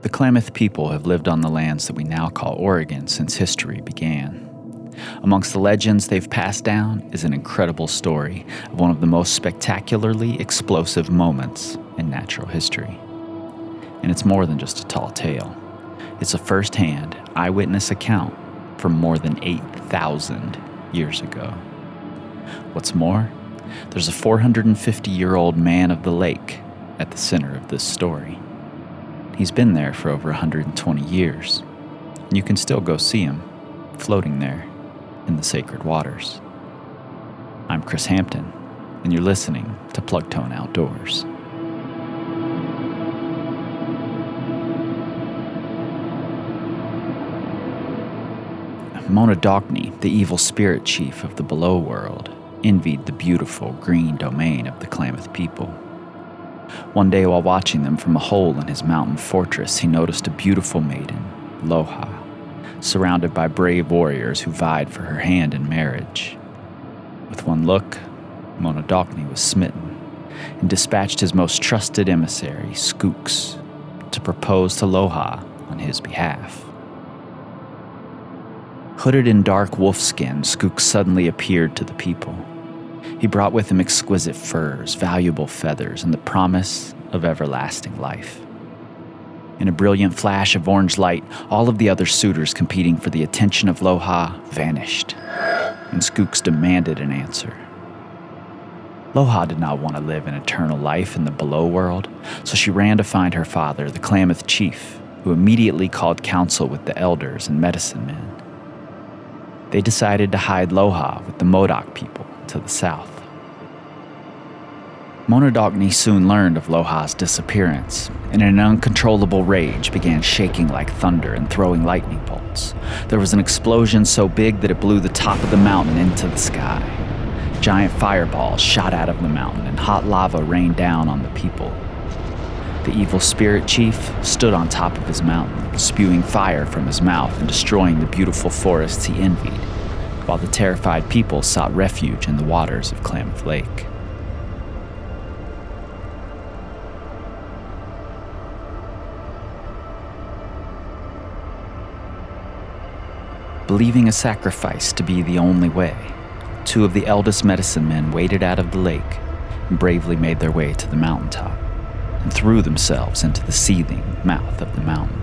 The Klamath people have lived on the lands that we now call Oregon since history began. Amongst the legends they've passed down is an incredible story of one of the most spectacularly explosive moments in natural history. And it's more than just a tall tale, it's a first hand, eyewitness account from more than 8,000 years ago. What's more, there's a 450 year old man of the lake at the center of this story. He's been there for over 120 years, and you can still go see him floating there in the sacred waters. I'm Chris Hampton, and you're listening to Plugtone Outdoors. Monadnockni, the evil spirit chief of the below world, envied the beautiful green domain of the Klamath people. One day, while watching them from a hole in his mountain fortress, he noticed a beautiful maiden, Loha, surrounded by brave warriors who vied for her hand in marriage. With one look, Monadnockni was smitten and dispatched his most trusted emissary, Skooks, to propose to Loha on his behalf. Hooded in dark wolf skin, Skook suddenly appeared to the people. He brought with him exquisite furs, valuable feathers, and the promise of everlasting life. In a brilliant flash of orange light, all of the other suitors competing for the attention of Loha vanished, and Skooks demanded an answer. Loha did not want to live an eternal life in the below world, so she ran to find her father, the Klamath chief, who immediately called council with the elders and medicine men they decided to hide Loha with the Modoc people to the south. Monadnockni soon learned of Loha's disappearance, and in an uncontrollable rage began shaking like thunder and throwing lightning bolts. There was an explosion so big that it blew the top of the mountain into the sky. Giant fireballs shot out of the mountain, and hot lava rained down on the people. The evil spirit chief stood on top of his mountain, spewing fire from his mouth and destroying the beautiful forests he envied, while the terrified people sought refuge in the waters of Klamath Lake. Believing a sacrifice to be the only way, two of the eldest medicine men waded out of the lake and bravely made their way to the mountaintop and threw themselves into the seething mouth of the mountain.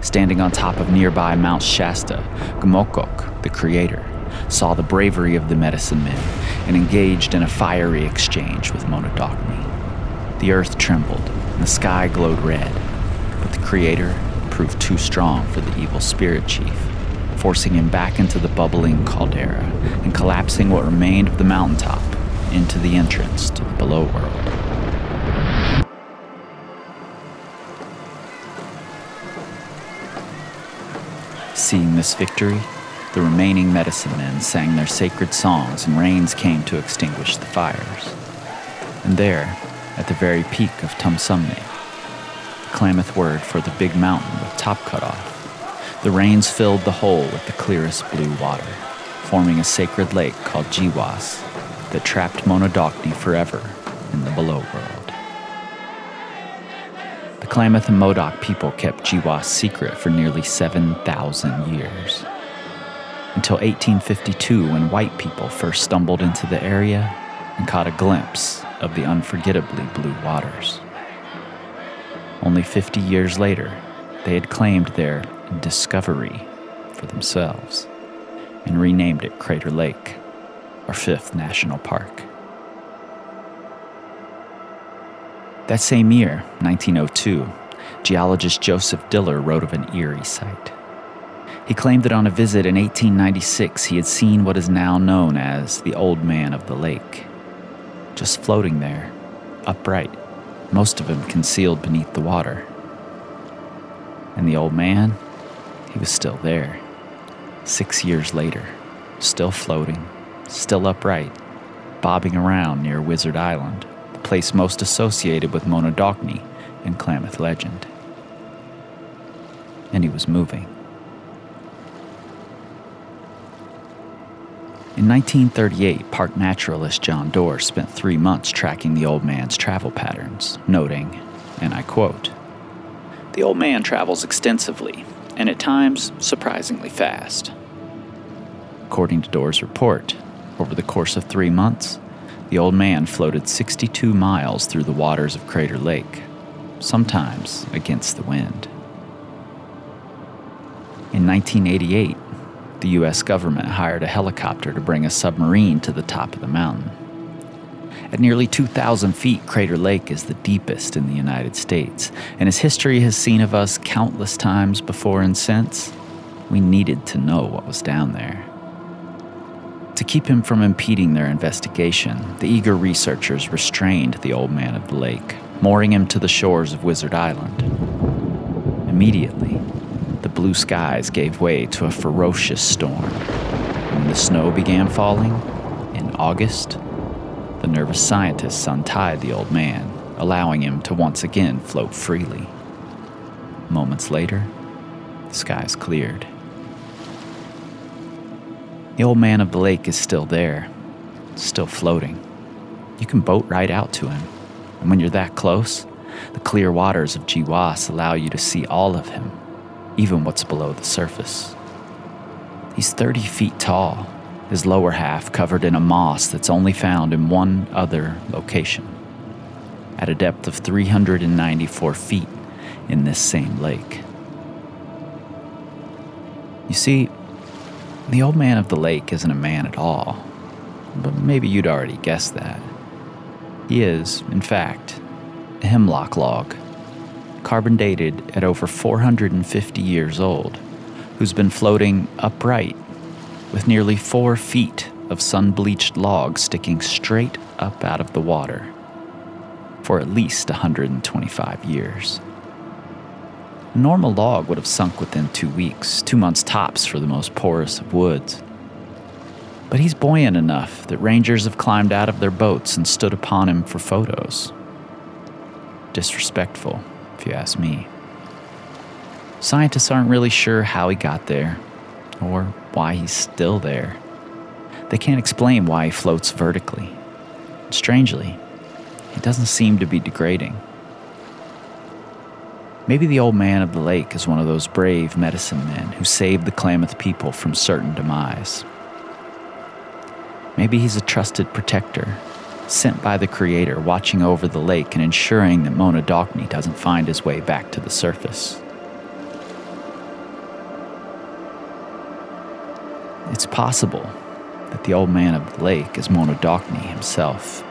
Standing on top of nearby Mount Shasta, Gmokok, the creator, saw the bravery of the medicine men and engaged in a fiery exchange with Monadnockni. The earth trembled and the sky glowed red, but the creator proved too strong for the evil spirit chief, forcing him back into the bubbling caldera and collapsing what remained of the mountaintop into the entrance to the below world. Seeing this victory, the remaining medicine men sang their sacred songs and rains came to extinguish the fires. And there, at the very peak of Tumsumne, Klamath word for the big mountain with top cut off, the rains filled the hole with the clearest blue water, forming a sacred lake called Gii-was that trapped Monadnockni forever in the below world. The Klamath and Modoc people kept Gii-was secret for nearly 7,000 years. Until 1852, when white people first stumbled into the area and caught a glimpse of the unforgettably blue waters. Only 50 years later, they had claimed their discovery for themselves and renamed it Crater Lake, our fifth national park. That same year, 1902, geologist Joseph Diller wrote of an eerie sight. He claimed that on a visit in 1896 he had seen what is now known as the Old Man of the Lake. Just floating there, upright, most of him concealed beneath the water. And the old man, he was still there. Six years later, still floating, still upright, bobbing around near Wizard Island place most associated with Monadnockni in Klamath legend. And he was moving. In 1938, park naturalist John Doerr spent three months tracking the old man's travel patterns, noting, and I quote, The old man travels extensively, and at times surprisingly fast. According to Doerr's report, over the course of three months, the old man floated 62 miles through the waters of Crater Lake, sometimes against the wind. In 1988, the U.S. government hired a helicopter to bring a submarine to the top of the mountain. At nearly 2,000 feet, Crater Lake is the deepest in the United States, and as history has seen of us countless times before and since, we needed to know what was down there. To keep him from impeding their investigation, the eager researchers restrained the old man of the lake, mooring him to the shores of Wizard Island. Immediately, the blue skies gave way to a ferocious storm. When the snow began falling, in August, the nervous scientists untied the old man, allowing him to once again float freely. Moments later, the skies cleared. The old man of the lake is still there, still floating. You can boat right out to him, and when you're that close, the clear waters of Gii-was allow you to see all of him even what's below the surface. He's 30 feet tall, his lower half covered in a moss that's only found in one other location, at a depth of 394 feet in this same lake. You see, the old man of the lake isn't a man at all, but maybe you'd already guessed that. He is, in fact, a hemlock log carbon dated at over 450 years old, who's been floating upright with nearly four feet of sun bleached logs sticking straight up out of the water for at least 125 years. A normal log would have sunk within two weeks, two months tops for the most porous of woods. But he's buoyant enough that rangers have climbed out of their boats and stood upon him for photos. Disrespectful if you ask me. Scientists aren't really sure how he got there or why he's still there. They can't explain why he floats vertically. Strangely, he doesn't seem to be degrading. Maybe the old man of the lake is one of those brave medicine men who saved the Klamath people from certain demise. Maybe he's a trusted protector sent by the Creator, watching over the lake and ensuring that Monadnockni doesn't find his way back to the surface. It's possible that the old man of the lake is Monadnockni himself,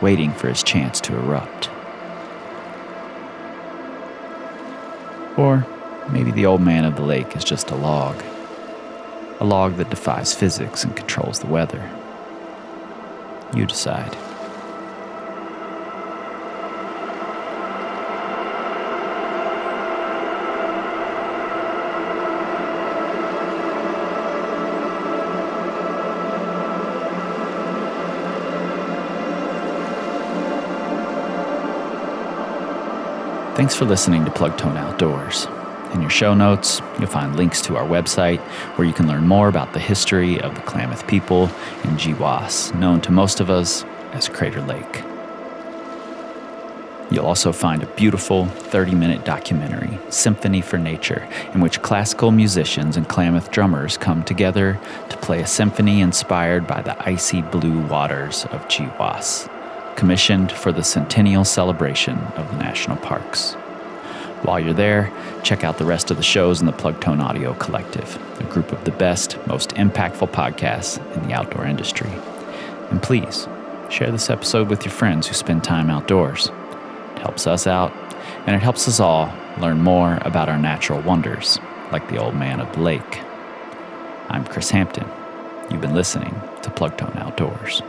waiting for his chance to erupt. Or maybe the old man of the lake is just a log, a log that defies physics and controls the weather. You decide. Thanks for listening to Plugtone Outdoors. In your show notes, you'll find links to our website where you can learn more about the history of the Klamath people in Gii-was, known to most of us as Crater Lake. You'll also find a beautiful 30 minute documentary, Symphony for Nature, in which classical musicians and Klamath drummers come together to play a symphony inspired by the icy blue waters of Gii-was, commissioned for the centennial celebration of the national parks. While you're there, check out the rest of the shows in the Plugtone Audio Collective, a group of the best, most impactful podcasts in the outdoor industry. And please, share this episode with your friends who spend time outdoors. It helps us out, and it helps us all learn more about our natural wonders, like the old man of the lake. I'm Chris Hampton. You've been listening to Plugtone Outdoors.